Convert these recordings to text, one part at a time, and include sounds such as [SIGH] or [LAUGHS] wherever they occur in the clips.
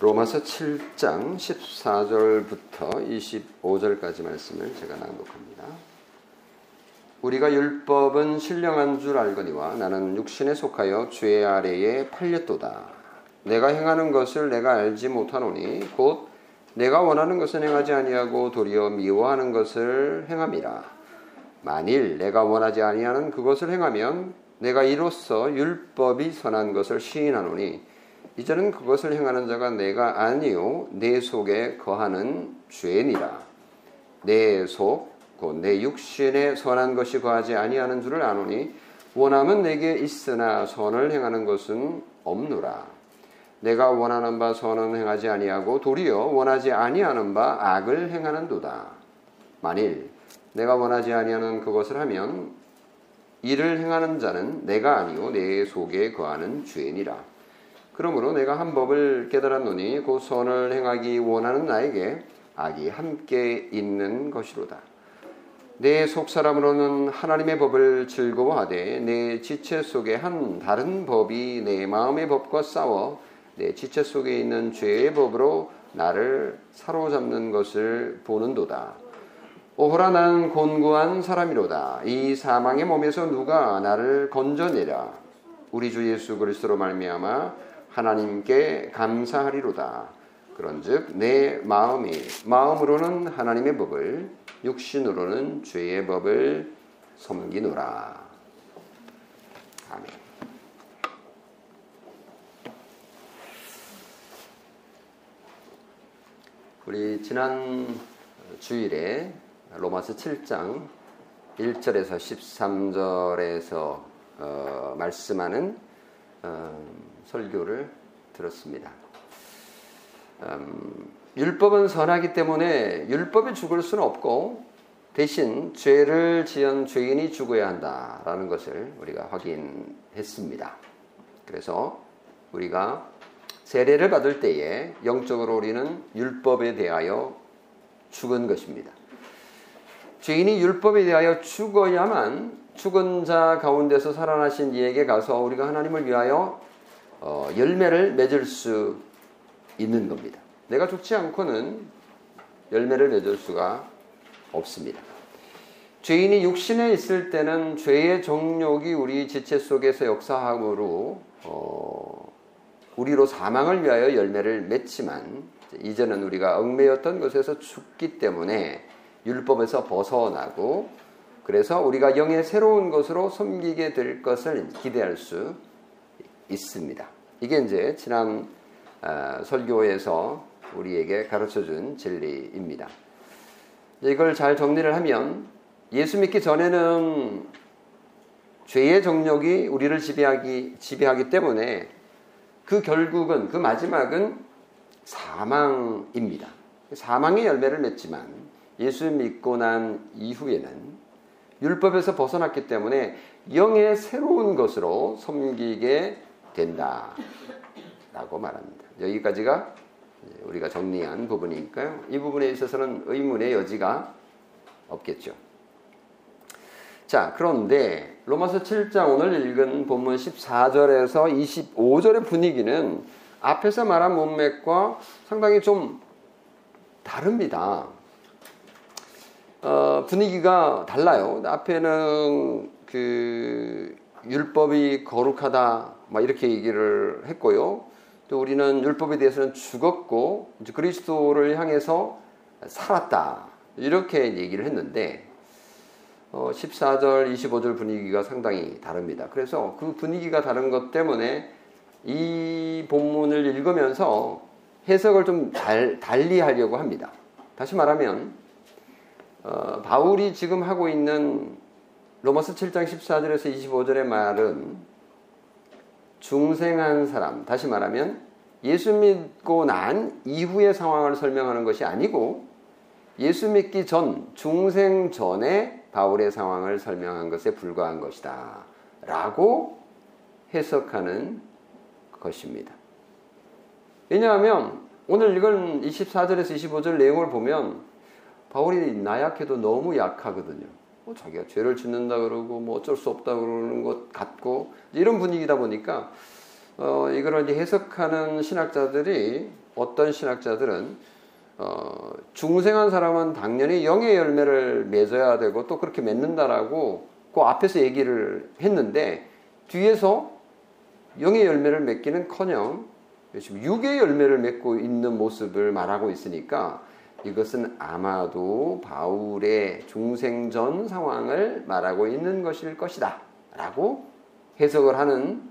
로마서 7장 14절부터 25절까지 말씀을 제가 낭독합니다. 우리가 율법은 신령한 줄 알거니와 나는 육신에 속하여 죄 아래에 팔렸도다. 내가 행하는 것을 내가 알지 못하노니 곧 내가 원하는 것은 행하지 아니하고 도리어 미워하는 것을 행함이라. 만일 내가 원하지 아니하는 그것을 행하면 내가 이로써 율법이 선한 것을 시인하노니 이제는 그것을 행하는 자가 내가 아니요 내 속에 거하는 죄니라. 내 속 곧내 육신에 선한 것이 거하지 아니하는 줄을 아노니 원함은 내게 있으나 선을 행하는 것은 없노라. 내가 원하는 바 선은 행하지 아니하고 도리어 원하지 아니하는 바 악을 행하는도다. 만일 내가 원하지 아니하는 그것을 하면 이를 행하는 자는 내가 아니요 내 속에 거하는 죄니라 그러므로 내가 한 법을 깨달았노니 그 선을 행하기 원하는 나에게 악이 함께 있는 것이로다. 내 속사람으로는 하나님의 법을 즐거워하되 내 지체 속에 한 다른 법이 내 마음의 법과 싸워 내 지체 속에 있는 죄의 법으로 나를 사로잡는 것을 보는도다. 오호라 나는 곤고한 사람이로다. 이 사망의 몸에서 누가 나를 건져내라. 우리 주 예수 그리스도로 말미암아 하나님께 감사하리로다. 그런즉 내 마음이 마음으로는 하나님의 법을 육신으로는 죄의 법을 섬기노라. 아멘. 우리 지난 주일에 로마서 7장 1절에서 13절에서 어, 말씀하는 어, 설교를 들었습니다. 음, 율법은 선하기 때문에 율법이 죽을 수는 없고 대신 죄를 지은 죄인이 죽어야 한다라는 것을 우리가 확인했습니다. 그래서 우리가 세례를 받을 때에 영적으로 우리는 율법에 대하여 죽은 것입니다. 죄인이 율법에 대하여 죽어야만 죽은 자 가운데서 살아나신 이에게 가서 우리가 하나님을 위하여 어, 열매를 맺을 수 있는 겁니다. 내가 죽지 않고는 열매를 맺을 수가 없습니다. 죄인이 육신에 있을 때는 죄의 정욕이 우리 지체 속에서 역사함으로 어, 우리로 사망을 위하여 열매를 맺지만 이제는 우리가 얽매였던 것에서 죽기 때문에 율법에서 벗어나고 그래서 우리가 영의 새로운 것으로 섬기게 될 것을 기대할 수 있습니다. 이게 이제 지난 어, 설교에서 우리에게 가르쳐 준 진리입니다. 이걸 잘 정리를 하면 예수 믿기 전에는 죄의 정력이 우리를 지배하기, 지배하기 때문에 그 결국은, 그 마지막은 사망입니다. 사망의 열매를 맺지만 예수 믿고 난 이후에는 율법에서 벗어났기 때문에 영의 새로운 것으로 섬기게 된다. 라고 말합니다. 여기까지가 우리가 정리한 부분이니까요. 이 부분에 있어서는 의문의 여지가 없겠죠. 자, 그런데 로마서 7장 오늘 읽은 본문 14절에서 25절의 분위기는 앞에서 말한 문맥과 상당히 좀 다릅니다. 어, 분위기가 달라요. 앞에는 그 율법이 거룩하다 막 이렇게 얘기를 했고요. 또 우리는 율법에 대해서는 죽었고 이제 그리스도를 향해서 살았다 이렇게 얘기를 했는데 어, 14절, 25절 분위기가 상당히 다릅니다. 그래서 그 분위기가 다른 것 때문에 이 본문을 읽으면서 해석을 좀 달, 달리 하려고 합니다. 다시 말하면 어, 바울이 지금 하고 있는 로마서 7장 14절에서 25절의 말은 중생한 사람, 다시 말하면 예수 믿고 난 이후의 상황을 설명하는 것이 아니고 예수 믿기 전, 중생 전에 바울의 상황을 설명한 것에 불과한 것이다. 라고 해석하는 것입니다. 왜냐하면 오늘 읽은 24절에서 25절 내용을 보면 바울이 나약해도 너무 약하거든요. 뭐 자기가 죄를 짓는다 그러고 뭐 어쩔 수 없다 그러는 것 같고 이런 분위기다 보니까 어, 이걸 이제 해석하는 신학자들이 어떤 신학자들은 어, 중생한 사람은 당연히 영의 열매를 맺어야 되고 또 그렇게 맺는다라고 그 앞에서 얘기를 했는데 뒤에서 영의 열매를 맺기는 커녕 지금 육의 열매를 맺고 있는 모습을 말하고 있으니까 이것은 아마도 바울의 중생전 상황을 말하고 있는 것일 것이다. 라고 해석을 하는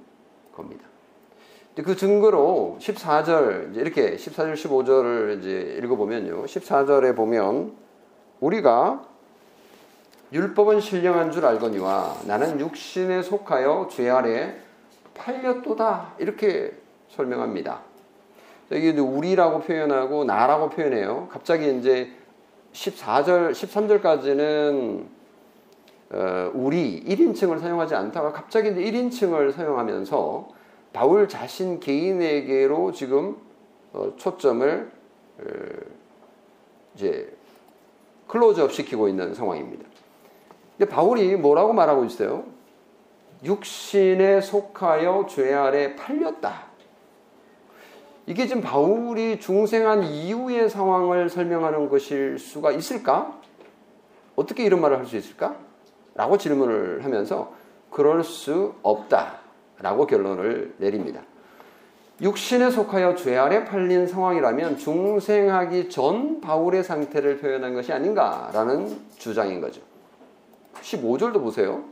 겁니다. 그 증거로 14절, 이렇게 14절, 15절을 이제 읽어보면요. 14절에 보면 우리가 율법은 신령한 줄 알거니와 나는 육신에 속하여 죄 아래 팔렸도다. 이렇게 설명합니다. 여기 우리라고 표현하고 나라고 표현해요. 갑자기 이제 14절, 13절까지는 어, 우리 1인칭을 사용하지 않다가 갑자기 이제 1인칭을 사용하면서 바울 자신 개인에게로 지금 어, 초점을 어, 이제 클로즈업 시키고 있는 상황입니다. 근데 바울이 뭐라고 말하고 있어요? 육신에 속하여 죄 아래 팔렸다. 이게 지금 바울이 중생한 이후의 상황을 설명하는 것일 수가 있을까? 어떻게 이런 말을 할 수 있을까? 라고 질문을 하면서 그럴 수 없다. 라고 결론을 내립니다. 육신에 속하여 죄 아래 팔린 상황이라면 중생하기 전 바울의 상태를 표현한 것이 아닌가라는 주장인 거죠. 15절도 보세요.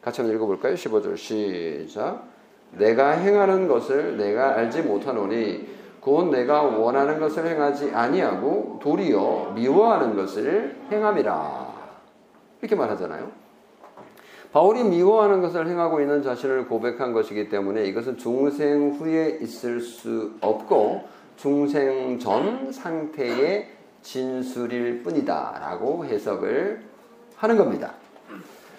같이 한번 읽어볼까요? 15절 시작. 내가 행하는 것을 내가 알지 못하노니 곧 내가 원하는 것을 행하지 아니하고 도리어 미워하는 것을 행함이라. 이렇게 말하잖아요. 바울이 미워하는 것을 행하고 있는 자신을 고백한 것이기 때문에 이것은 중생 후에 있을 수 없고 중생 전 상태의 진술일 뿐이다. 라고 해석을 하는 겁니다.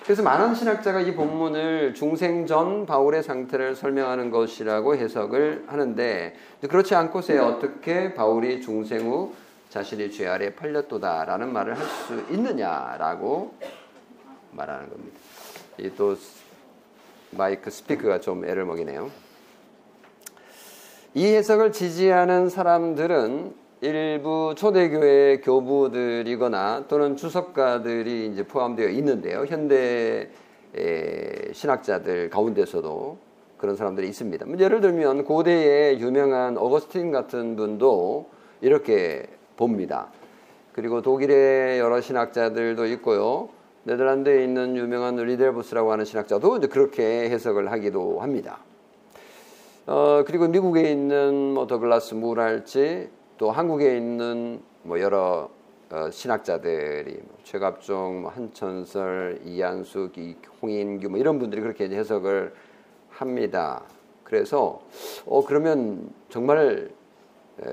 그래서 많은 신학자가 이 본문을 중생 전 바울의 상태를 설명하는 것이라고 해석을 하는데 그렇지 않고서 어떻게 바울이 중생 후 자신이 죄 아래 팔렸도다라는 말을 할 수 있느냐라고 말하는 겁니다. 이 또 마이크 스피커가 좀 애를 먹이네요. 이 해석을 지지하는 사람들은 일부 초대교회 교부들이거나 또는 주석가들이 이제 포함되어 있는데요. 현대 신학자들 가운데서도 그런 사람들이 있습니다. 뭐 예를 들면 고대의 유명한 어거스틴 같은 분도 이렇게 봅니다. 그리고 독일의 여러 신학자들도 있고요. 네덜란드에 있는 유명한 리델부스라고 하는 신학자도 이제 그렇게 해석을 하기도 합니다. 어, 그리고 미국에 있는 뭐 더글라스 무랄지 또 한국에 있는 뭐 여러 어, 신학자들이 뭐 최갑종, 뭐 한천설, 이한숙, 홍인규 뭐 이런 분들이 그렇게 해석을 합니다. 그래서 어 그러면 정말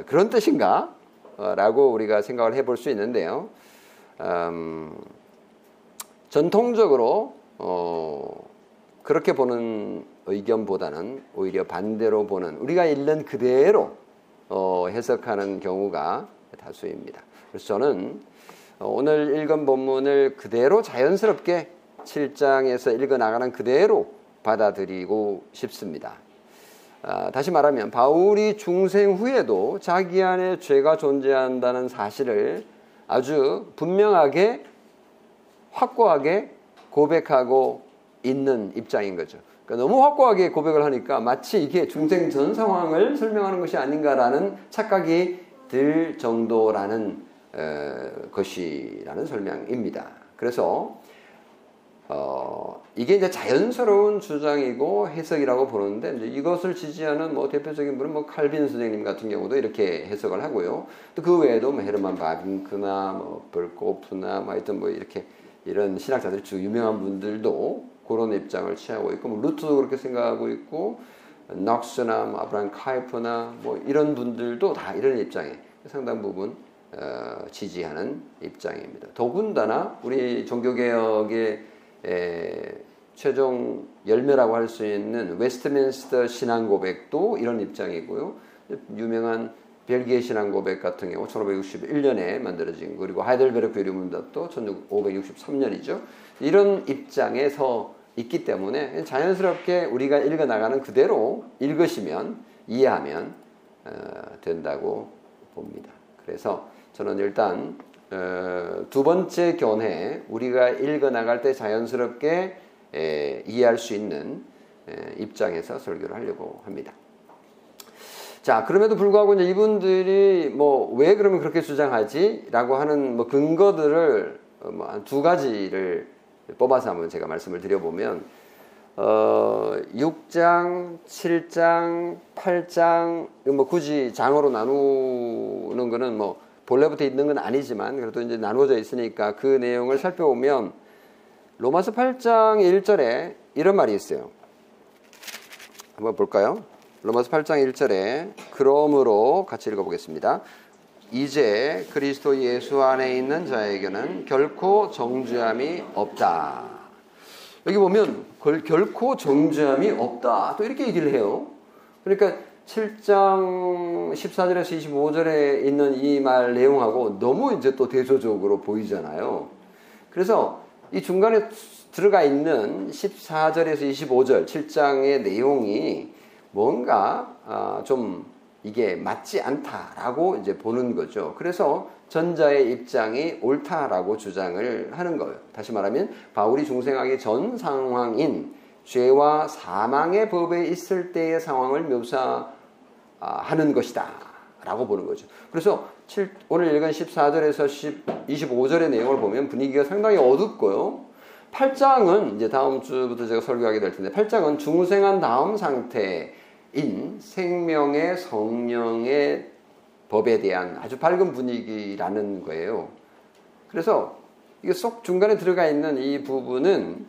그런 뜻인가? 어, 라고 우리가 생각을 해볼 수 있는데요. 음, 전통적으로 어, 그렇게 보는 의견보다는 오히려 반대로 보는 우리가 읽는 그대로 어, 해석하는 경우가 다수입니다. 그래서 저는 어, 오늘 읽은 본문을 그대로 자연스럽게 7장에서 읽어 나가는 그대로 받아들이고 싶습니다. 아, 다시 말하면 바울이 중생 후에도 자기 안에 죄가 존재한다는 사실을 아주 분명하게 확고하게 고백하고 있는 입장인 거죠. 그러니까 너무 확고하게 고백을 하니까 마치 이게 중생 전 상황을 설명하는 것이 아닌가라는 착각이 들 정도라는 어, 것이라는 설명입니다. 그래서 어, 이게 이제 자연스러운 주장이고 해석이라고 보는데 이것을 지지하는 뭐 대표적인 분은 뭐 칼빈 선생님 같은 경우도 이렇게 해석을 하고요. 또 그 외에도 뭐 헤르만 바빙크나 뭐 벌코프나 뭐 하여튼 뭐 이렇게 이런 신학자들이 주 유명한 분들도 그런 입장을 취하고 있고 뭐 루트도 그렇게 생각하고 있고 넉스나 뭐 아브라함 카이프나 뭐 이런 분들도 다 이런 입장에 상당 부분 어, 지지하는 입장입니다. 더군다나 우리 종교개혁의 에, 최종 열매라고 할 수 있는 웨스트민스터 신앙 고백도 이런 입장이고요. 유명한 벨기에 신앙 고백 같은 경우 1561년에 만들어진 그리고 하이델베르크 요리문답도 1563년이죠. 이런 입장에서 있기 때문에 자연스럽게 우리가 읽어 나가는 그대로 읽으시면 이해하면 어, 된다고 봅니다. 그래서 저는 일단 어, 두 번째 견해 우리가 읽어 나갈 때 자연스럽게 에, 이해할 수 있는 에, 입장에서 설교를 하려고 합니다. 자, 그럼에도 불구하고 이제 이분들이 뭐 왜 그러면 그렇게 주장하지 라고 하는 뭐 근거들을 어, 뭐두 가지를 뽑아서 한번 제가 말씀을 드려보면 어, 6장, 7장, 8장 뭐 굳이 장으로 나누는 거는 뭐 본래부터 있는 건 아니지만 그래도 이제 나누어져 있으니까 그 내용을 살펴보면 로마서 8장 1절에 이런 말이 있어요. 한번 볼까요? 로마서 8장 1절에 그러므로 같이 읽어보겠습니다. 이제 그리스도 예수 안에 있는 자에게는 결코 정죄함이 없다. 여기 보면 결코 정죄함이 없다. 또 이렇게 얘기를 해요. 그러니까 7장 14절에서 25절에 있는 이 말 내용하고 너무 이제 또 대조적으로 보이잖아요. 그래서 이 중간에 들어가 있는 14절에서 25절 7장의 내용이 뭔가 아, 좀 이게 맞지 않다라고 이제 보는 거죠. 그래서 전자의 입장이 옳다라고 주장을 하는 거예요. 다시 말하면 바울이 중생하기 전 상황인 죄와 사망의 법에 있을 때의 상황을 묘사하는 것이다. 라고 보는 거죠. 그래서 7, 오늘 읽은 14절에서 10, 25절의 내용을 보면 분위기가 상당히 어둡고요. 8장은 이제 다음 주부터 제가 설교하게 될 텐데 8장은 중생한 다음 상태 인 생명의 성령의 법에 대한 아주 밝은 분위기라는 거예요. 그래서 이게 쏙 중간에 들어가 있는 이 부분은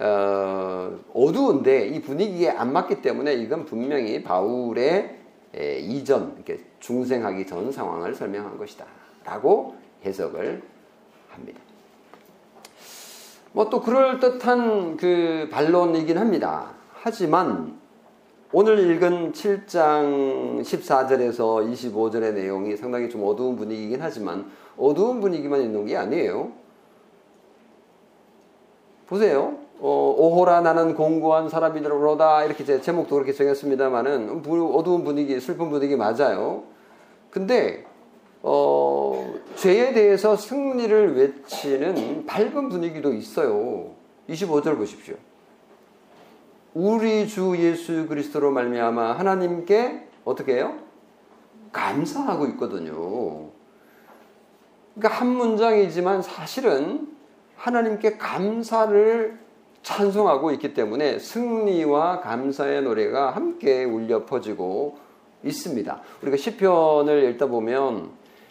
어, 어두운데 이 분위기에 안 맞기 때문에 이건 분명히 바울의 에, 이전, 이렇게 중생하기 전 상황을 설명한 것이다. 라고 해석을 합니다. 뭐 또 그럴 듯한 그 반론이긴 합니다. 하지만 오늘 읽은 7장 14절에서 25절의 내용이 상당히 좀 어두운 분위기긴 하지만 어두운 분위기만 있는 게 아니에요. 보세요. 어, 오호라 나는 공고한 사람이로다 이렇게 제 제목도 그렇게 정했습니다만은 어두운 분위기, 슬픈 분위기 맞아요. 근데 어, 죄에 대해서 승리를 외치는 밝은 분위기도 있어요. 25절 보십시오. 우리 주 예수 그리스도로 말미암아 하나님께 어떻게 해요? 감사하고 있거든요. 그러니까 한 문장이지만 사실은 하나님께 감사를 찬송하고 있기 때문에 승리와 감사의 노래가 함께 울려 퍼지고 있습니다. 우리가 시편을 읽다 보면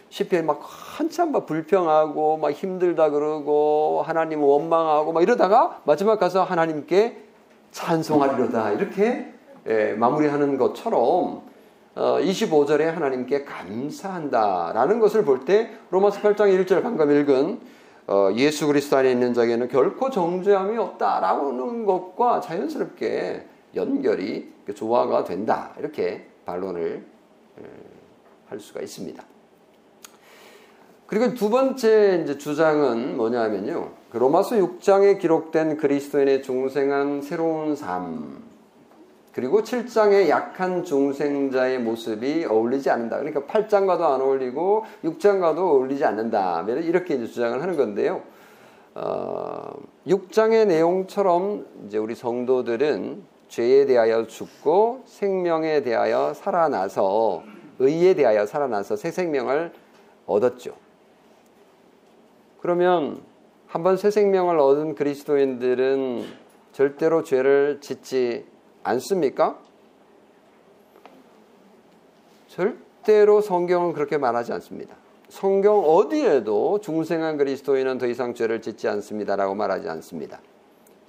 시편이 막 한참 막 불평하고 막 힘들다 그러고 하나님 원망하고 막 이러다가 마지막 가서 하나님께 찬송하리로다 이렇게 예, 마무리하는 것처럼 어, 25절에 하나님께 감사한다 라는 것을 볼 때 로마서 8장 1절 방금 읽은 어, 예수 그리스도 안에 있는 자에게는 결코 정죄함이 없다라는 것과 자연스럽게 연결이 조화가 된다 이렇게 반론을 예, 할 수가 있습니다. 그리고 두 번째 주장은 뭐냐면요. 그 로마서 6장에 기록된 그리스도인의 중생한 새로운 삶. 그리고 7장의 약한 중생자의 모습이 어울리지 않는다. 그러니까 8장과도 안 어울리고 6장과도 어울리지 않는다. 이렇게 이제 주장을 하는 건데요. 어, 6장의 내용처럼 이제 우리 성도들은 죄에 대하여 죽고 생명에 대하여 살아나서 의에 대하여 살아나서 새 생명을 얻었죠. 그러면 한번 새 생명을 얻은 그리스도인들은 절대로 죄를 짓지 않습니까? 절대로 성경은 그렇게 말하지 않습니다. 성경 어디에도 중생한 그리스도인은 더 이상 죄를 짓지 않습니다라고 말하지 않습니다.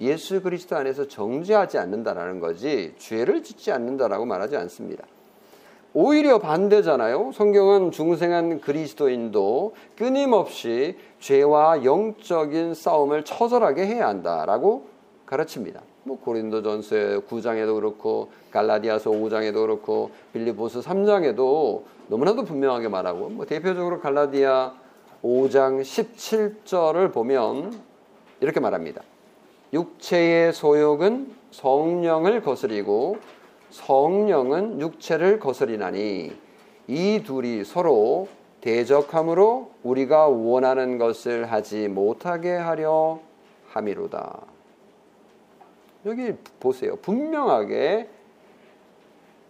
예수 그리스도 안에서 정죄하지 않는다라는 거지 죄를 짓지 않는다라고 말하지 않습니다. 오히려 반대잖아요. 성경은 중생한 그리스도인도 끊임없이 죄와 영적인 싸움을 처절하게 해야 한다라고 가르칩니다. 뭐 고린도전서 9장에도 그렇고 갈라디아서 5장에도 그렇고 빌리보스 3장에도 너무나도 분명하게 말하고 뭐 대표적으로 갈라디아 5장 17절을 보면 이렇게 말합니다. 육체의 소욕은 성령을 거스리고 성령은 육체를 거스리나니 이 둘이 서로 대적함으로 우리가 원하는 것을 하지 못하게 하려 함이로다. 여기 보세요. 분명하게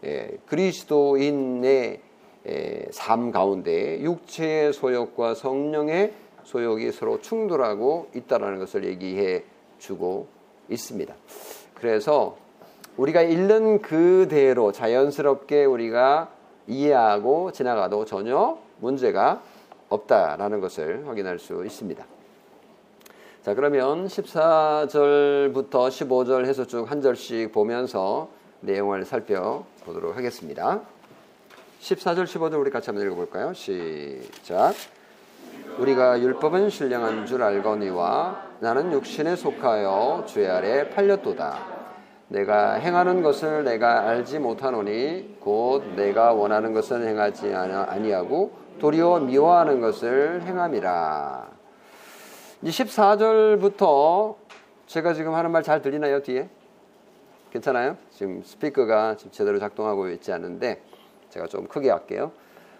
예, 그리스도인의 예, 삶 가운데 육체의 소욕과 성령의 소욕이 서로 충돌하고 있다는 것을 얘기해 주고 있습니다. 그래서 우리가 읽는 그대로 자연스럽게 우리가 이해하고 지나가도 전혀 문제가 없다라는 것을 확인할 수 있습니다. 자, 그러면 14절부터 15절 해서 쭉 한 절씩 보면서 내용을 살펴보도록 하겠습니다. 14절, 15절 우리 같이 한번 읽어볼까요? 시작. 우리가 율법은 신령한 줄 알거니와 나는 육신에 속하여 죄 아래 팔렸도다. 내가 행하는 것을 내가 알지 못하노니 곧 내가 원하는 것을 행하지 아니하고 도리어 미워하는 것을 행함이라. 14절부터 제가 지금 하는 말 잘 들리나요 뒤에? 괜찮아요? 지금 스피커가 지금 제대로 작동하고 있지 않은데 제가 좀 크게 할게요.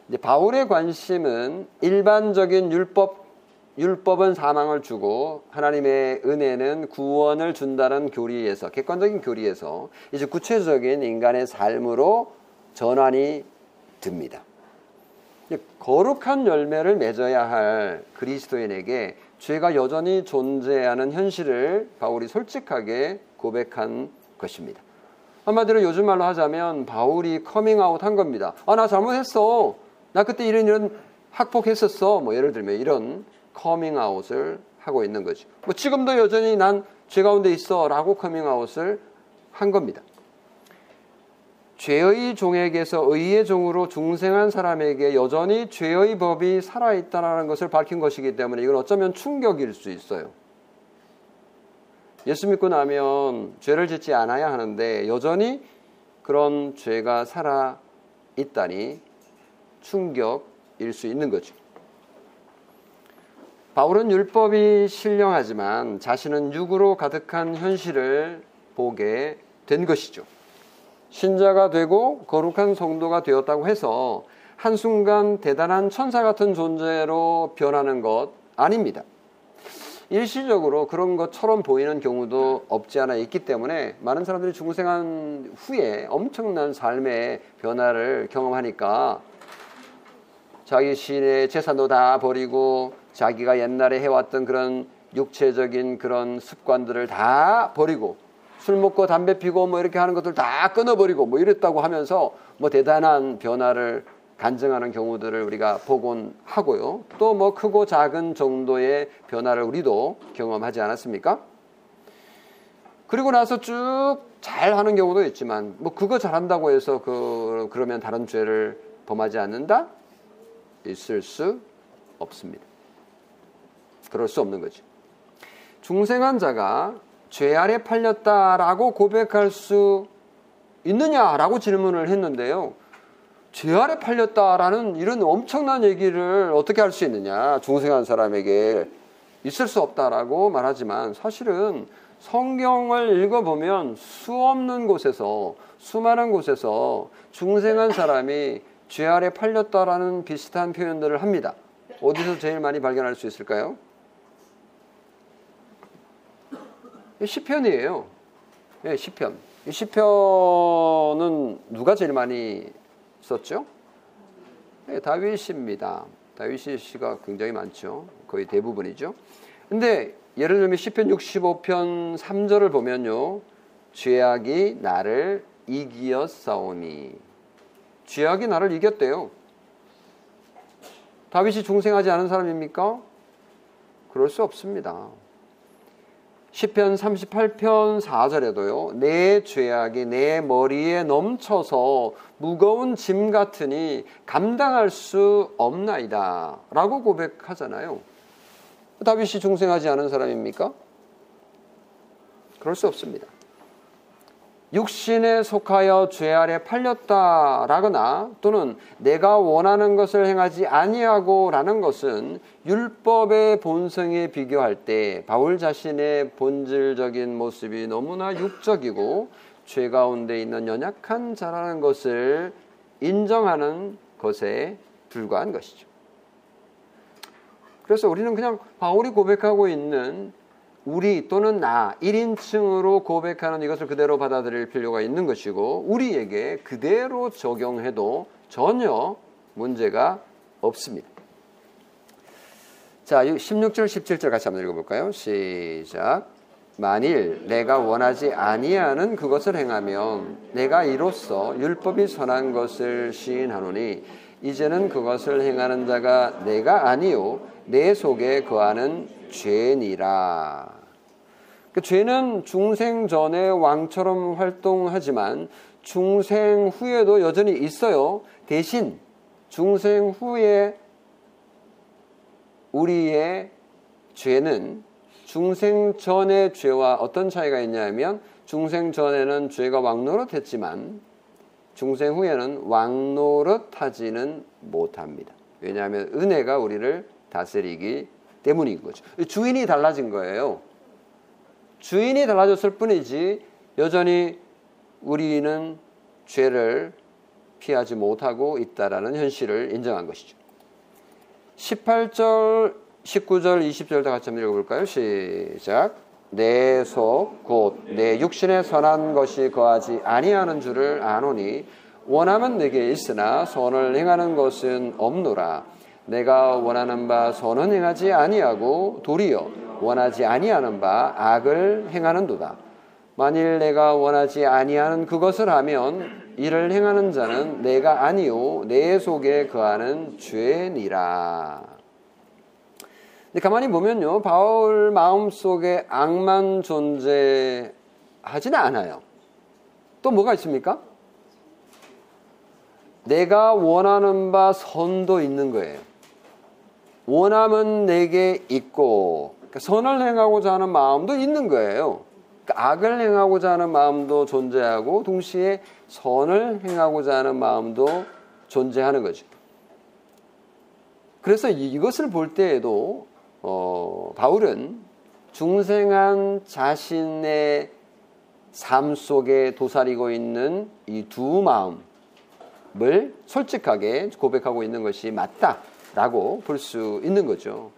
이제 바울의 관심은 일반적인 율법 율법은 사망을 주고 하나님의 은혜는 구원을 준다는 교리에서 객관적인 교리에서 이제 구체적인 인간의 삶으로 전환이 됩니다. 거룩한 열매를 맺어야 할 그리스도인에게 죄가 여전히 존재하는 현실을 바울이 솔직하게 고백한 것입니다. 한마디로 요즘 말로 하자면 바울이 커밍아웃 한 겁니다. 아, 나 잘못했어. 나 그때 이런 이런 학폭했었어. 뭐 예를 들면 이런 커밍아웃을 하고 있는 거죠. 뭐 지금도 여전히 난 죄 가운데 있어 라고 커밍아웃을 한 겁니다. 죄의 종에게서 의의 종으로 중생한 사람에게 여전히 죄의 법이 살아있다는 것을 밝힌 것이기 때문에 이건 어쩌면 충격일 수 있어요. 예수 믿고 나면 죄를 짓지 않아야 하는데 여전히 그런 죄가 살아 있다니 충격일 수 있는 거죠. 바울은 율법이 신령하지만 자신은 육으로 가득한 현실을 보게 된 것이죠. 신자가 되고 거룩한 성도가 되었다고 해서 한순간 대단한 천사 같은 존재로 변하는 것 아닙니다. 일시적으로 그런 것처럼 보이는 경우도 없지 않아 있기 때문에 많은 사람들이 중생한 후에 엄청난 삶의 변화를 경험하니까 자기 신의 재산도 다 버리고 자기가 옛날에 해왔던 그런 육체적인 그런 습관들을 다 버리고 술 먹고 담배 피고 뭐 이렇게 하는 것들 다 끊어버리고 뭐 이랬다고 하면서 뭐 대단한 변화를 간증하는 경우들을 우리가 보곤 하고요. 또 뭐 크고 작은 정도의 변화를 우리도 경험하지 않았습니까? 그리고 나서 쭉 잘하는 경우도 있지만 뭐 그거 잘한다고 해서 그 그러면 다른 죄를 범하지 않는다? 있을 수 없습니다. 그럴 수 없는 거죠. 중생한 자가 죄 아래 팔렸다라고 고백할 수 있느냐라고 질문을 했는데요. 죄 아래 팔렸다라는 이런 엄청난 얘기를 어떻게 할 수 있느냐. 중생한 사람에게 있을 수 없다라고 말하지만 사실은 성경을 읽어보면 수 없는 곳에서 수많은 곳에서 중생한 사람이 죄 아래 팔렸다라는 비슷한 표현들을 합니다. 어디서 제일 많이 발견할 수 있을까요? 시편이에요. 예, 시편. 시편은 누가 제일 많이 썼죠? 예, 다윗입니다. 다윗 시가 굉장히 많죠. 거의 대부분이죠. 근데 예를 들면 시편 65편 3절을 보면요. 죄악이 나를 이기었사오니 죄악이 나를 이겼대요. 다윗이 중생하지 않은 사람입니까? 그럴 수 없습니다. 10편 38편 4절에도요. 내 죄악이 내 머리에 넘쳐서 무거운 짐 같으니 감당할 수 없나이다. 라고 고백하잖아요. 다윗이 중생하지 않은 사람입니까? 그럴 수 없습니다. 육신에 속하여 죄 아래 팔렸다라거나 또는 내가 원하는 것을 행하지 아니하고라는 것은 율법의 본성에 비교할 때 바울 자신의 본질적인 모습이 너무나 육적이고 죄 가운데 있는 연약한 자라는 것을 인정하는 것에 불과한 것이죠. 그래서 우리는 그냥 바울이 고백하고 있는 우리 또는 나 1인칭으로 고백하는 이것을 그대로 받아들일 필요가 있는 것이고 우리에게 그대로 적용해도 전혀 문제가 없습니다. 자, 16절 17절 같이 한번 읽어 볼까요? 시작. 만일 내가 원하지 아니하는 그것을 행하면 내가 이로써 율법이 선한 것을 시인하노니 이제는 그것을 행하는 자가 내가 아니요 내 속에 거하는 죄니라. 그 죄는 중생 전에 왕처럼 활동하지만 중생 후에도 여전히 있어요. 대신 중생 후에 우리의 죄는 중생 전의 죄와 어떤 차이가 있냐면 중생 전에는 죄가 왕노릇했지만 중생 후에는 왕노릇하지는 못합니다. 왜냐하면 은혜가 우리를 다스리기 때문인 거죠. 주인이 달라진 거예요. 주인이 달라졌을 뿐이지 여전히 우리는 죄를 피하지 못하고 있다라는 현실을 인정한 것이죠. 18절, 19절, 20절 다 같이 한번 읽어볼까요? 시작. 내 속, 곧 내 육신에 선한 것이 거하지 아니하는 줄을 아노니 원함은 내게 있으나 선을 행하는 것은 없노라. 내가 원하는 바 선은 행하지 아니하고 도리어 원하지 아니하는 바 악을 행하는도다. 만일 내가 원하지 아니하는 그것을 하면 이를 행하는 자는 내가 아니요 내 속에 거하는 죄니라. 근데 가만히 보면요, 바울 마음 속에 악만 존재하지는 않아요. 또 뭐가 있습니까? 내가 원하는 바 선도 있는 거예요. 원함은 내게 있고 그러니까 선을 행하고자 하는 마음도 있는 거예요. 그러니까 악을 행하고자 하는 마음도 존재하고 동시에 선을 행하고자 하는 마음도 존재하는 거죠. 그래서 이것을 볼 때에도 어, 바울은 중생한 자신의 삶 속에 도사리고 있는 이 두 마음을 솔직하게 고백하고 있는 것이 맞다 라고 볼 수 있는 거죠.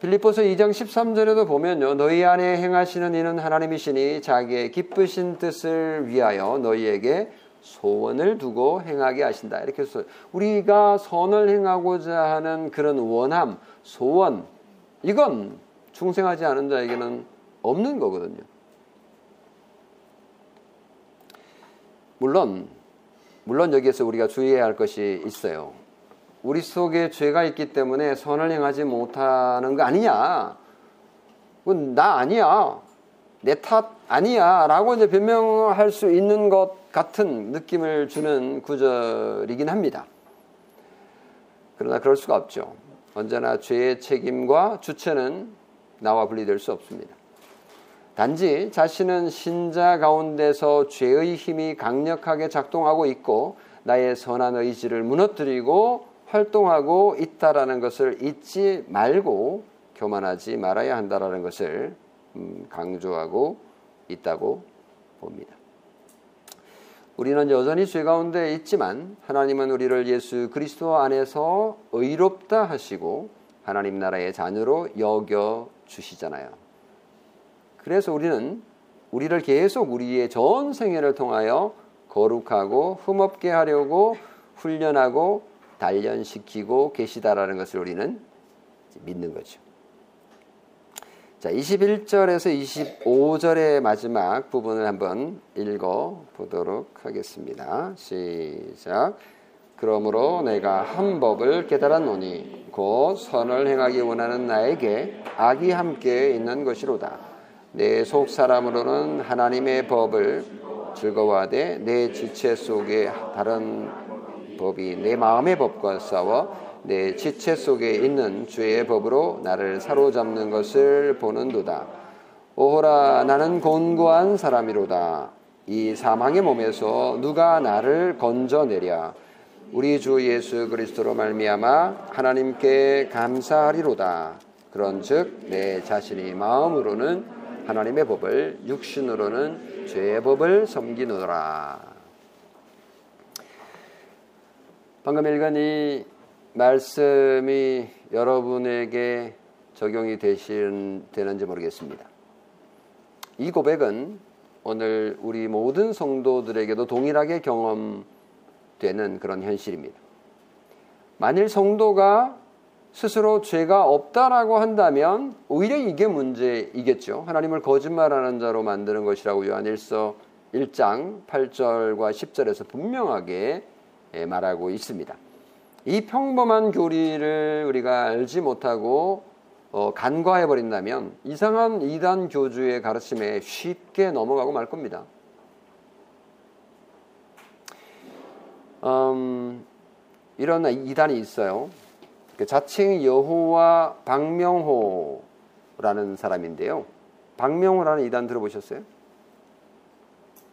빌립보서 2장 13절에도 보면요. 너희 안에 행하시는 이는 하나님이시니 자기의 기쁘신 뜻을 위하여 너희에게 소원을 두고 행하게 하신다. 이렇게 해서 우리가 선을 행하고자 하는 그런 원함, 소원 이건 중생하지 않은 자에게는 없는 거거든요. 물론 물론 여기에서 우리가 주의해야 할 것이 있어요. 우리 속에 죄가 있기 때문에 선을 행하지 못하는 거 아니냐? 그건 나 아니야. 내 탓 아니야. 라고 이제 변명할 수 있는 것 같은 느낌을 주는 구절이긴 합니다. 그러나 그럴 수가 없죠. 언제나 죄의 책임과 주체는 나와 분리될 수 없습니다. 단지 자신은 신자 가운데서 죄의 힘이 강력하게 작동하고 있고 나의 선한 의지를 무너뜨리고 활동하고 있다라는 것을 잊지 말고 교만하지 말아야 한다라는 것을 음, 강조하고 있다고 봅니다. 우리는 여전히 죄 가운데 있지만 하나님은 우리를 예수 그리스도 안에서 의롭다 하시고 하나님 나라의 자녀로 여겨 주시잖아요. 그래서 우리는 우리를 계속 우리의 전 생애를 통하여 거룩하고 흠없게 하려고 훈련하고 단련시키고 계시다라는 것을 우리는 믿는 거죠. 자, 21절에서 25절의 마지막 부분을 한번 읽어 보도록 하겠습니다. 시작. 그러므로 내가 한 법을 깨달았노니 곧 선을 행하기 원하는 나에게 악이 함께 있는 것이로다. 내 속 사람으로는 하나님의 법을 즐거워하되 내 지체 속에 다른 법이 내 마음의 법과 싸워 내 지체 속에 있는 죄의 법으로 나를 사로잡는 것을 보는도다. 오호라 나는 곤고한 사람이로다. 이 사망의 몸에서 누가 나를 건져내랴. 우리 주 예수 그리스도로 말미암아 하나님께 감사하리로다. 그런즉 내 자신이 마음으로는 하나님의 법을 육신으로는 죄의 법을 섬기노라. 방금 읽은 이 말씀이 여러분에게 적용이 되신, 되는지 모르겠습니다. 이 고백은 오늘 우리 모든 성도들에게도 동일하게 경험되는 그런 현실입니다. 만일 성도가 스스로 죄가 없다라고 한다면 오히려 이게 문제이겠죠. 하나님을 거짓말하는 자로 만드는 것이라고 요한일서 1장 8절과 10절에서 분명하게 예, 말하고 있습니다. 이 평범한 교리를 우리가 알지 못하고 어, 간과해 버린다면 이상한 이단 교주의 가르침에 쉽게 넘어가고 말 겁니다. 음, 이런 이단이 있어요. 그 자칭 여호와 박명호라는 사람인데요. 박명호라는 이단 들어보셨어요?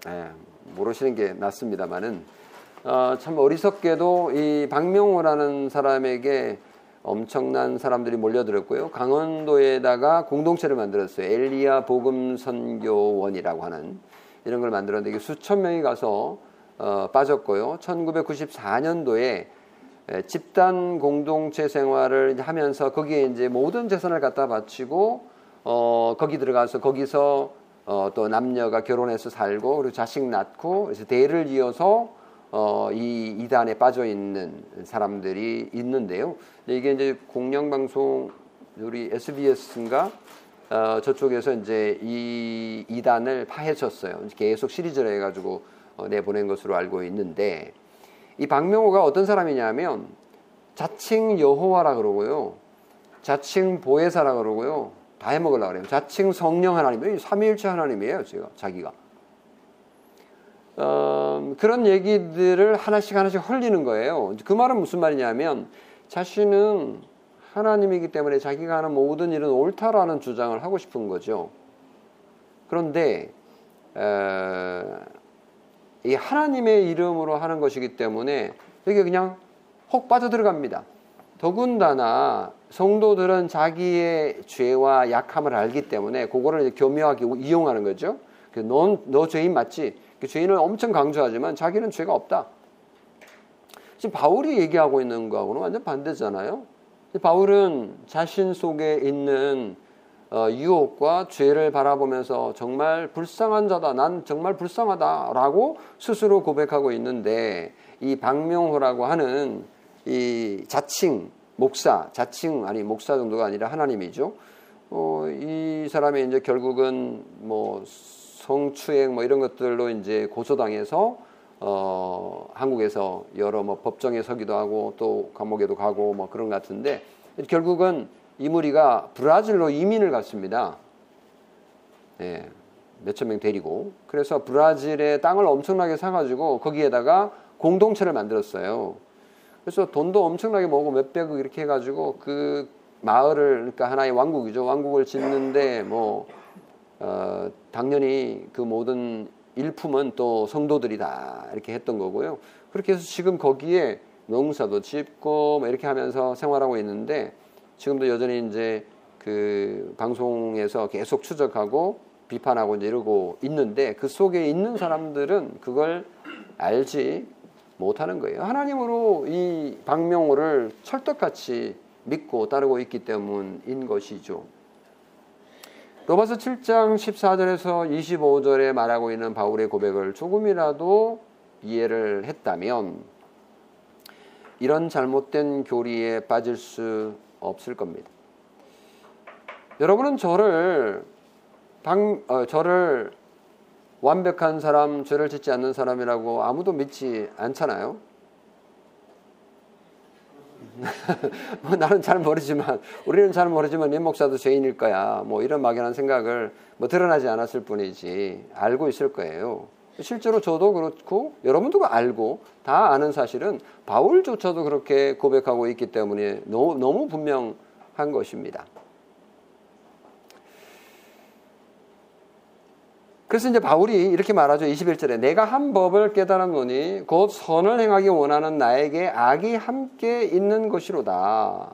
네, 모르시는 게 낫습니다만은 어, 참 어리석게도 이 박명호라는 사람에게 엄청난 사람들이 몰려들었고요. 강원도에다가 공동체를 만들었어요. 엘리야 복음 선교원이라고 하는 이런 걸 만들었는데 이게 수천 명이 가서 어, 빠졌고요. 1994년도에 집단 공동체 생활을 하면서 거기에 이제 모든 재산을 갖다 바치고 어, 거기 들어가서 거기서 어, 또 남녀가 결혼해서 살고 그리고 자식 낳고 그래서 대를 이어서 어, 이 이단에 빠져 있는 사람들이 있는데요. 이게 이제 공영방송 우리 SBS인가 어, 저쪽에서 이제 이 이단을 파헤쳤어요. 계속 시리즈를 해가지고 어, 내보낸 것으로 알고 있는데 이 박명호가 어떤 사람이냐면 자칭 여호와라 그러고요. 자칭 보혜사라 그러고요. 다 해먹으려고 그래요. 자칭 성령 하나님, 삼위일체 하나님이에요, 제가 자기가. 어, 그런 얘기들을 하나씩 하나씩 흘리는 거예요. 그 말은 무슨 말이냐면 자신은 하나님이기 때문에 자기가 하는 모든 일은 옳다라는 주장을 하고 싶은 거죠. 그런데 에, 이 하나님의 이름으로 하는 것이기 때문에 여기 그냥 혹 빠져들어갑니다. 더군다나 성도들은 자기의 죄와 약함을 알기 때문에 그거를 교묘하게 이용하는 거죠. 그 넌, 너 죄인 맞지? 그 죄인을 엄청 강조하지만 자기는 죄가 없다. 지금 바울이 얘기하고 있는 거하고는 완전 반대잖아요. 바울은 자신 속에 있는 어, 유혹과 죄를 바라보면서 정말 불쌍한 자다. 난 정말 불쌍하다라고 스스로 고백하고 있는데 이 박명호라고 하는 이 자칭 목사, 자칭 아니 목사 정도가 아니라 하나님이죠. 어, 이 사람이 이제 결국은 뭐 성추행 뭐 이런 것들로 이제 고소당해서 어, 한국에서 여러 뭐 법정에 서기도 하고 또 감옥에도 가고 뭐 그런 것 같은데 결국은 이 무리가 브라질로 이민을 갔습니다. 예, 몇천 명 데리고 그래서 브라질의 땅을 엄청나게 사가지고 거기에다가 공동체를 만들었어요. 그래서 돈도 엄청나게 모으고 몇백억 이렇게 해가지고 그 마을을 그러니까 하나의 왕국이죠. 왕국을 짓는데 뭐 어, 당연히 그 모든 일품은 또 성도들이다 이렇게 했던 거고요. 그렇게 해서 지금 거기에 농사도 짓고 뭐 이렇게 하면서 생활하고 있는데 지금도 여전히 이제 그 방송에서 계속 추적하고 비판하고 이제 이러고 있는데 그 속에 있는 사람들은 그걸 알지 못하는 거예요. 하나님으로 이 박명호를 철떡같이 믿고 따르고 있기 때문인 것이죠. 로마서 7장 14절에서 25절에 말하고 있는 바울의 고백을 조금이라도 이해를 했다면 이런 잘못된 교리에 빠질 수 없을 겁니다. 여러분은 저를 방, 어, 저를 완벽한 사람, 죄를 짓지 않는 사람이라고 아무도 믿지 않잖아요. [LAUGHS] 뭐 나는 잘 모르지만 우리는 잘 모르지만 임 목사도 죄인일 거야. 뭐 이런 막연한 생각을 뭐 드러나지 않았을 뿐이지 알고 있을 거예요. 실제로 저도 그렇고 여러분도 알고 다 아는 사실은 바울조차도 그렇게 고백하고 있기 때문에 너무, 너무 분명한 것입니다. 그래서 이제 바울이 이렇게 말하죠. 21절에 내가 한 법을 깨달았노니 곧 선을 행하기 원하는 나에게 악이 함께 있는 것이로다.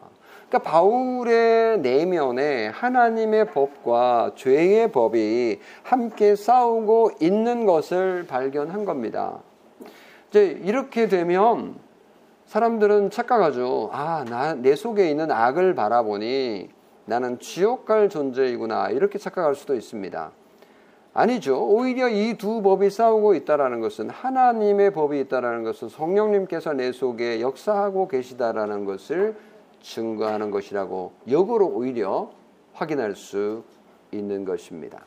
그러니까 바울의 내면에 하나님의 법과 죄의 법이 함께 싸우고 있는 것을 발견한 겁니다. 이제 이렇게 되면 사람들은 착각하죠. 아, 나, 내 속에 있는 악을 바라보니 나는 지옥 갈 존재이구나. 이렇게 착각할 수도 있습니다. 아니죠. 오히려 이 두 법이 싸우고 있다라는 것은 하나님의 법이 있다라는 것은 성령님께서 내 속에 역사하고 계시다라는 것을 증거하는 것이라고 역으로 오히려 확인할 수 있는 것입니다.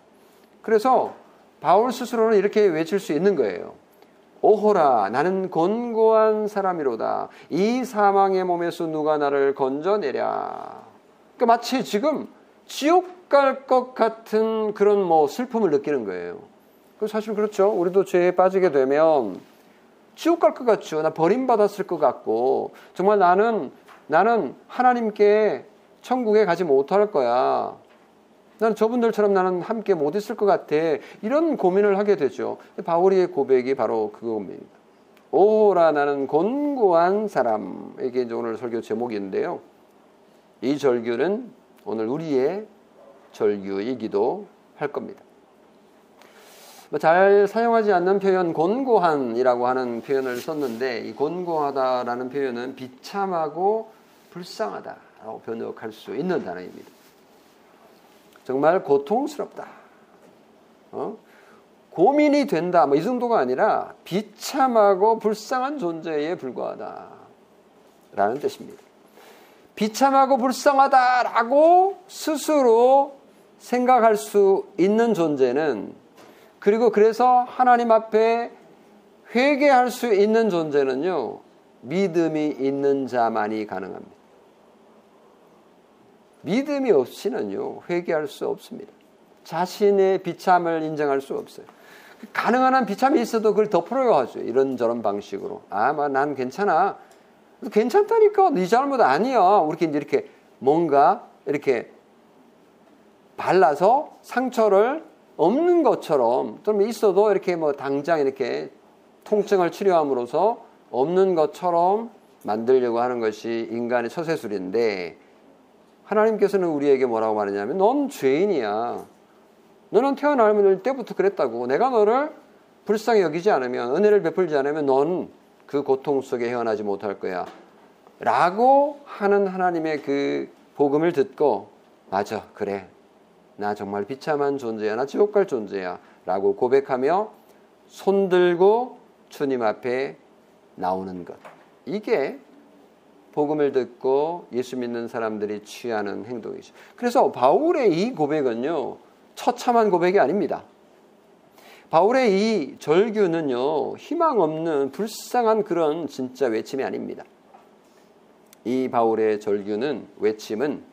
그래서 바울 스스로는 이렇게 외칠 수 있는 거예요. 오호라 나는 곤고한 사람이로다. 이 사망의 몸에서 누가 나를 건져내랴. 그러니까 마치 지금 지옥 갈 것 같은 그런 뭐 슬픔을 느끼는 거예요. 그 사실 그렇죠. 우리도 죄에 빠지게 되면 지옥 갈 것 같죠. 나 버림받았을 것 같고 정말 나는 나는 하나님께 천국에 가지 못할 거야. 난 저분들처럼 나는 함께 못 있을 것 같아. 이런 고민을 하게 되죠. 바울의 고백이 바로 그겁니다. 오라 나는 곤고한 사람. 이게 오늘 설교 제목인데요. 이 절규는 오늘 우리의 절규이기도 할 겁니다. 뭐잘 사용하지 않는 표현 곤고한이라고 하는 표현을 썼는데 이 곤고하다라는 표현은 비참하고 불쌍하다라고 번역할 수 있는 단어입니다. 정말 고통스럽다. 어? 고민이 된다. 뭐 이 정도가 아니라 비참하고 불쌍한 존재에 불과하다. 라는 뜻입니다. 비참하고 불쌍하다라고 스스로 생각할 수 있는 존재는 그리고 그래서 하나님 앞에 회개할 수 있는 존재는요, 믿음이 있는 자만이 가능합니다. 믿음이 없이는요, 회개할 수 없습니다. 자신의 비참을 인정할 수 없어요. 가능한 한 비참이 있어도 그걸 덮으려고 하죠. 이런저런 방식으로. 아, 난 괜찮아. 괜찮다니까. 네 잘못 아니야. 이렇게 이렇게 뭔가 이렇게 발라서 상처를 없는 것처럼 또는 있어도 이렇게 뭐 당장 이렇게 통증을 치료함으로써 없는 것처럼 만들려고 하는 것이 인간의 처세술인데 하나님께서는 우리에게 뭐라고 말하냐면 넌 죄인이야. 너는 태어날 때부터 그랬다고. 내가 너를 불쌍히 여기지 않으면 은혜를 베풀지 않으면 넌 그 고통 속에 헤어나지 못할 거야. 라고 하는 하나님의 그 복음을 듣고 맞아 그래 나 정말 비참한 존재야. 나 지옥 갈 존재야. 라고 고백하며 손들고 주님 앞에 나오는 것. 이게 복음을 듣고 예수 믿는 사람들이 취하는 행동이죠. 그래서 바울의 이 고백은요, 처참한 고백이 아닙니다. 바울의 이 절규는요, 희망 없는 불쌍한 그런 진짜 외침이 아닙니다. 이 바울의 절규는 외침은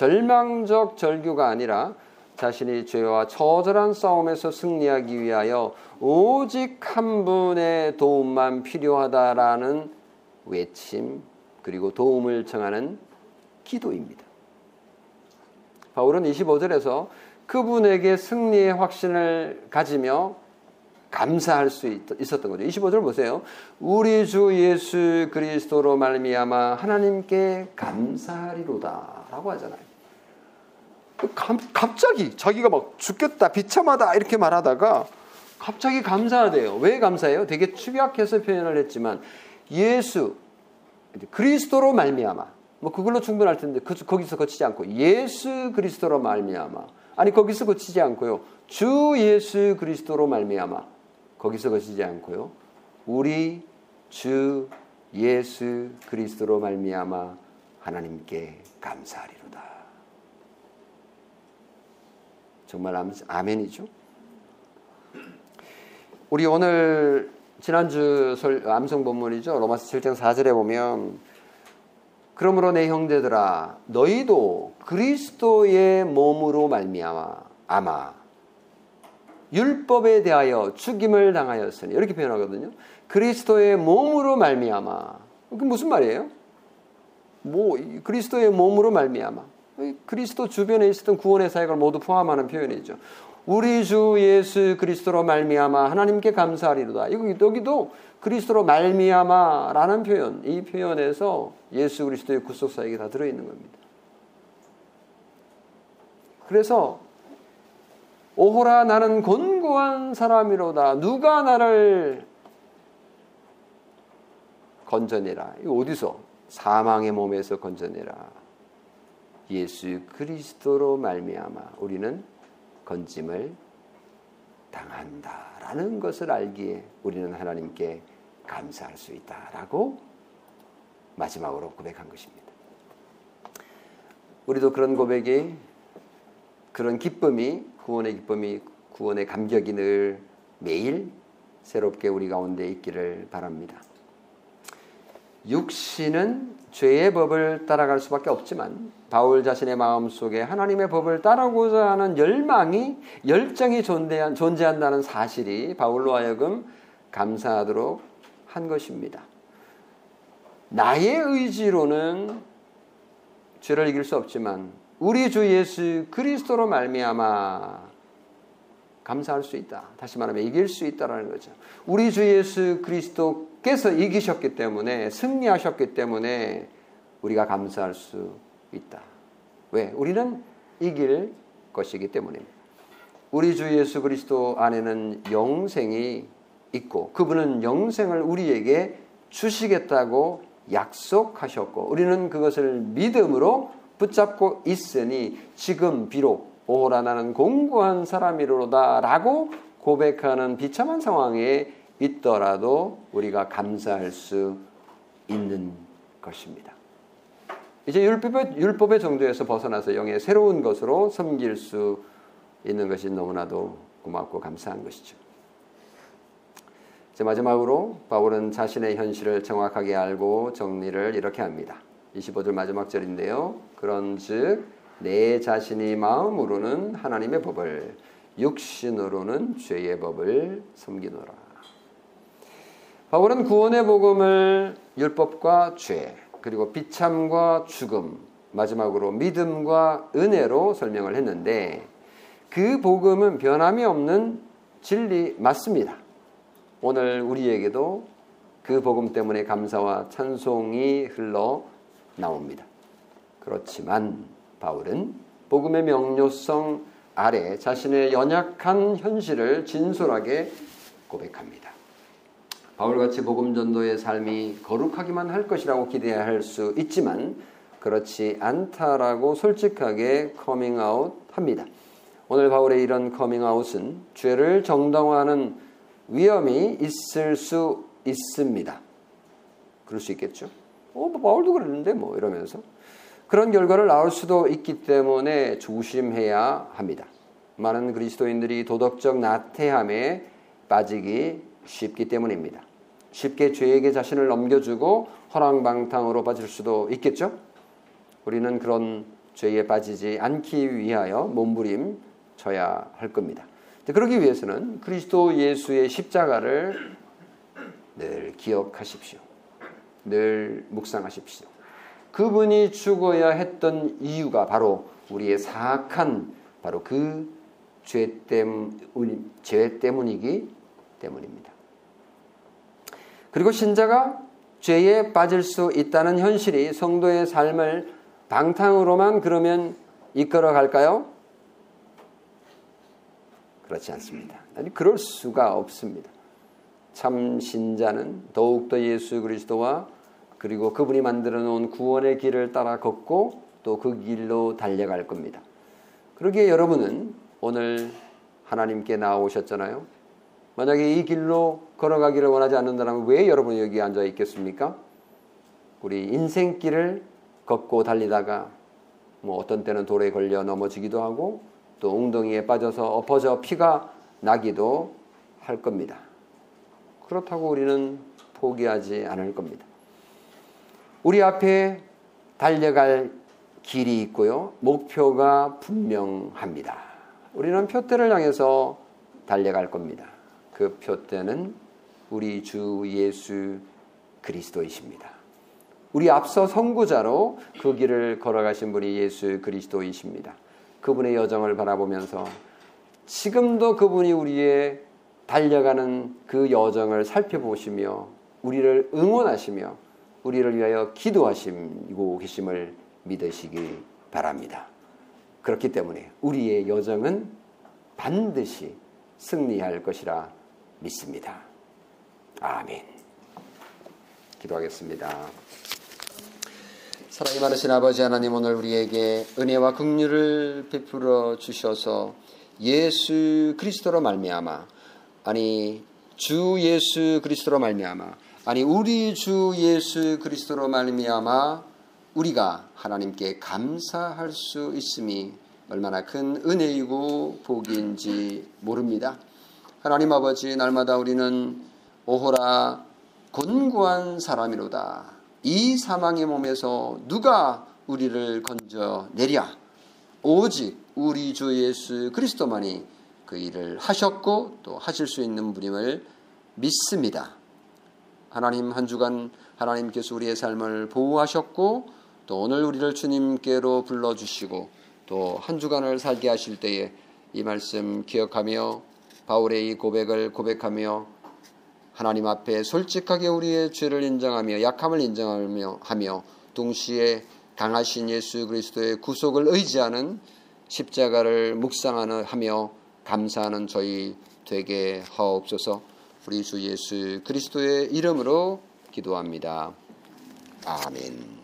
절망적 절규가 아니라 자신이 죄와 처절한 싸움에서 승리하기 위하여 오직 한 분의 도움만 필요하다라는 외침 그리고 도움을 청하는 기도입니다. 바울은 25절에서 그분에게 승리의 확신을 가지며 감사할 수 있었던 거죠. 25절 보세요. 우리 주 예수 그리스도로 말미암아 하나님께 감사하리로다라고 하잖아요. 갑자기 자기가 막 죽겠다, 비참하다 이렇게 말하다가 갑자기 감사하대요. 왜 감사해요? 되게 축약해서 표현을 했지만 예수 그리스도로 말미암아 뭐 그걸로 충분할 텐데 그, 거기서 거치지 않고 예수 그리스도로 말미암아 아니 거기서 거치지 않고요. 주 예수 그리스도로 말미암아 거기서 거치지 않고요. 우리 주 예수 그리스도로 말미암아 하나님께 감사하리로다. 정말 아멘이죠. 우리 오늘 지난주 암송 본문이죠. 로마서 7장 4절에 보면 그러므로 내 형제들아 너희도 그리스도의 몸으로 말미암아 아마 율법에 대하여 죽임을 당하였으니 이렇게 표현하거든요. 그리스도의 몸으로 말미암아. 그 무슨 말이에요? 뭐 그리스도의 몸으로 말미암아. 그리스도 주변에 있었던 구원의 사역을 모두 포함하는 표현이죠. 우리 주 예수 그리스도로 말미암아 하나님께 감사하리로다. 여기도 그리스도로 말미암아라는 표현, 이 표현에서 예수 그리스도의 구속 사역이 다 들어 있는 겁니다. 그래서 오호라 나는 곤고한 사람이로다. 누가 나를 건져내라. 이 어디서? 사망의 몸에서 건져내라. 예수 그리스도로 말미암아 우리는 건짐을 당한다라는 것을 알기에 우리는 하나님께 감사할 수 있다라고 마지막으로 고백한 것입니다. 우리도 그런 고백이 그런 기쁨이 구원의 기쁨이 구원의 감격이 늘 매일 새롭게 우리 가운데 있기를 바랍니다. 육신은 죄의 법을 따라갈 수밖에 없지만 바울 자신의 마음 속에 하나님의 법을 따르고자 하는 열망이 열정이 존재한다는 사실이 바울로 하여금 감사하도록 한 것입니다. 나의 의지로는 죄를 이길 수 없지만 우리 주 예수 그리스도로 말미암아 감사할 수 있다. 다시 말하면 이길 수 있다라는 거죠. 우리 주 예수 그리스도 께서 이기셨기 때문에 승리하셨기 때문에 우리가 감사할 수 있다. 왜? 우리는 이길 것이기 때문입니다. 우리 주 예수 그리스도 안에는 영생이 있고 그분은 영생을 우리에게 주시겠다고 약속하셨고 우리는 그것을 믿음으로 붙잡고 있으니 지금 비록 오라 나는 공고한 사람이로다라고 고백하는 비참한 상황에 있더라도 우리가 감사할 수 있는 것입니다. 이제 율법의, 율법의 정도에서 벗어나서 영의 새로운 것으로 섬길 수 있는 것이 너무나도 고맙고 감사한 것이죠. 이제 마지막으로 바울은 자신의 현실을 정확하게 알고 정리를 이렇게 합니다. 25절 마지막 절인데요. 그런즉 내 자신이 마음으로는 하나님의 법을 육신으로는 죄의 법을 섬기노라. 바울은 구원의 복음을 율법과 죄 그리고 비참과 죽음 마지막으로 믿음과 은혜로 설명을 했는데 그 복음은 변함이 없는 진리 맞습니다. 오늘 우리에게도 그 복음 때문에 감사와 찬송이 흘러 나옵니다. 그렇지만 바울은 복음의 명료성 아래 자신의 연약한 현실을 진솔하게 고백합니다. 바울같이 복음 전도의 삶이 거룩하기만 할 것이라고 기대할 수 있지만 그렇지 않다라고 솔직하게 커밍아웃 합니다. 오늘 바울의 이런 커밍아웃은 죄를 정당화하는 위험이 있을 수 있습니다. 그럴 수 있겠죠. 어, 뭐 바울도 그랬는데 뭐 이러면서 그런 결과를 낳을 수도 있기 때문에 조심해야 합니다. 많은 그리스도인들이 도덕적 나태함에 빠지기 쉽기 때문입니다. 쉽게 죄에게 자신을 넘겨주고 허랑방탕으로 빠질 수도 있겠죠. 우리는 그런 죄에 빠지지 않기 위하여 몸부림 쳐야 할 겁니다. 그러기 위해서는 그리스도 예수의 십자가를 늘 기억하십시오. 늘 묵상하십시오. 그분이 죽어야 했던 이유가 바로 우리의 사악한 바로 그 죄 때문, 죄 때문이기 때문입니다. 그리고 신자가 죄에 빠질 수 있다는 현실이 성도의 삶을 방탕으로만 그러면 이끌어 갈까요? 그렇지 않습니다. 아니, 그럴 수가 없습니다. 참 신자는 더욱더 예수 그리스도와 그리고 그분이 만들어 놓은 구원의 길을 따라 걷고 또 그 길로 달려갈 겁니다. 그러기에 여러분은 오늘 하나님께 나오셨잖아요. 만약에 이 길로 걸어가기를 원하지 않는다면 왜 여러분이 여기 앉아 있겠습니까? 우리 인생길을 걷고 달리다가 뭐 어떤 때는 돌에 걸려 넘어지기도 하고 또 웅덩이에 빠져서 엎어져 피가 나기도 할 겁니다. 그렇다고 우리는 포기하지 않을 겁니다. 우리 앞에 달려갈 길이 있고요. 목표가 분명합니다. 우리는 표대를 향해서 달려갈 겁니다. 그 표대는 우리 주 예수 그리스도이십니다. 우리 앞서 선구자로 그 길을 걸어가신 분이 예수 그리스도이십니다. 그분의 여정을 바라보면서 지금도 그분이 우리의 달려가는 그 여정을 살펴보시며 우리를 응원하시며 우리를 위하여 기도하시고 계심을 믿으시기 바랍니다. 그렇기 때문에 우리의 여정은 반드시 승리할 것이라 믿습니다. 아멘. 기도하겠습니다. 사랑이 많으신 아버지 하나님 오늘 우리에게 은혜와 긍휼을 베풀어 주셔서 예수 그리스도로 말미암아 아니 주 예수 그리스도로 말미암아 아니 우리 주 예수 그리스도로 말미암아 우리가 하나님께 감사할 수 있음이 얼마나 큰 은혜이고 복인지 모릅니다. 하나님 아버지 날마다 우리는 오호라 곤고한 사람이로다. 이 사망의 몸에서 누가 우리를 건져 내랴. 오직 우리 주 예수 그리스도만이 그 일을 하셨고 또 하실 수 있는 분임을 믿습니다. 하나님 한 주간 하나님께서 우리의 삶을 보호하셨고 또 오늘 우리를 주님께로 불러주시고 또 한 주간을 살게 하실 때에 이 말씀 기억하며 바울의 이 고백을 고백하며 하나님 앞에 솔직하게 우리의 죄를 인정하며 약함을 인정하며 하며 동시에 강하신 예수 그리스도의 구속을 의지하는 십자가를 묵상하며 하며 감사하는 저희 되게 하옵소서. 우리 주 예수 그리스도의 이름으로 기도합니다. 아멘.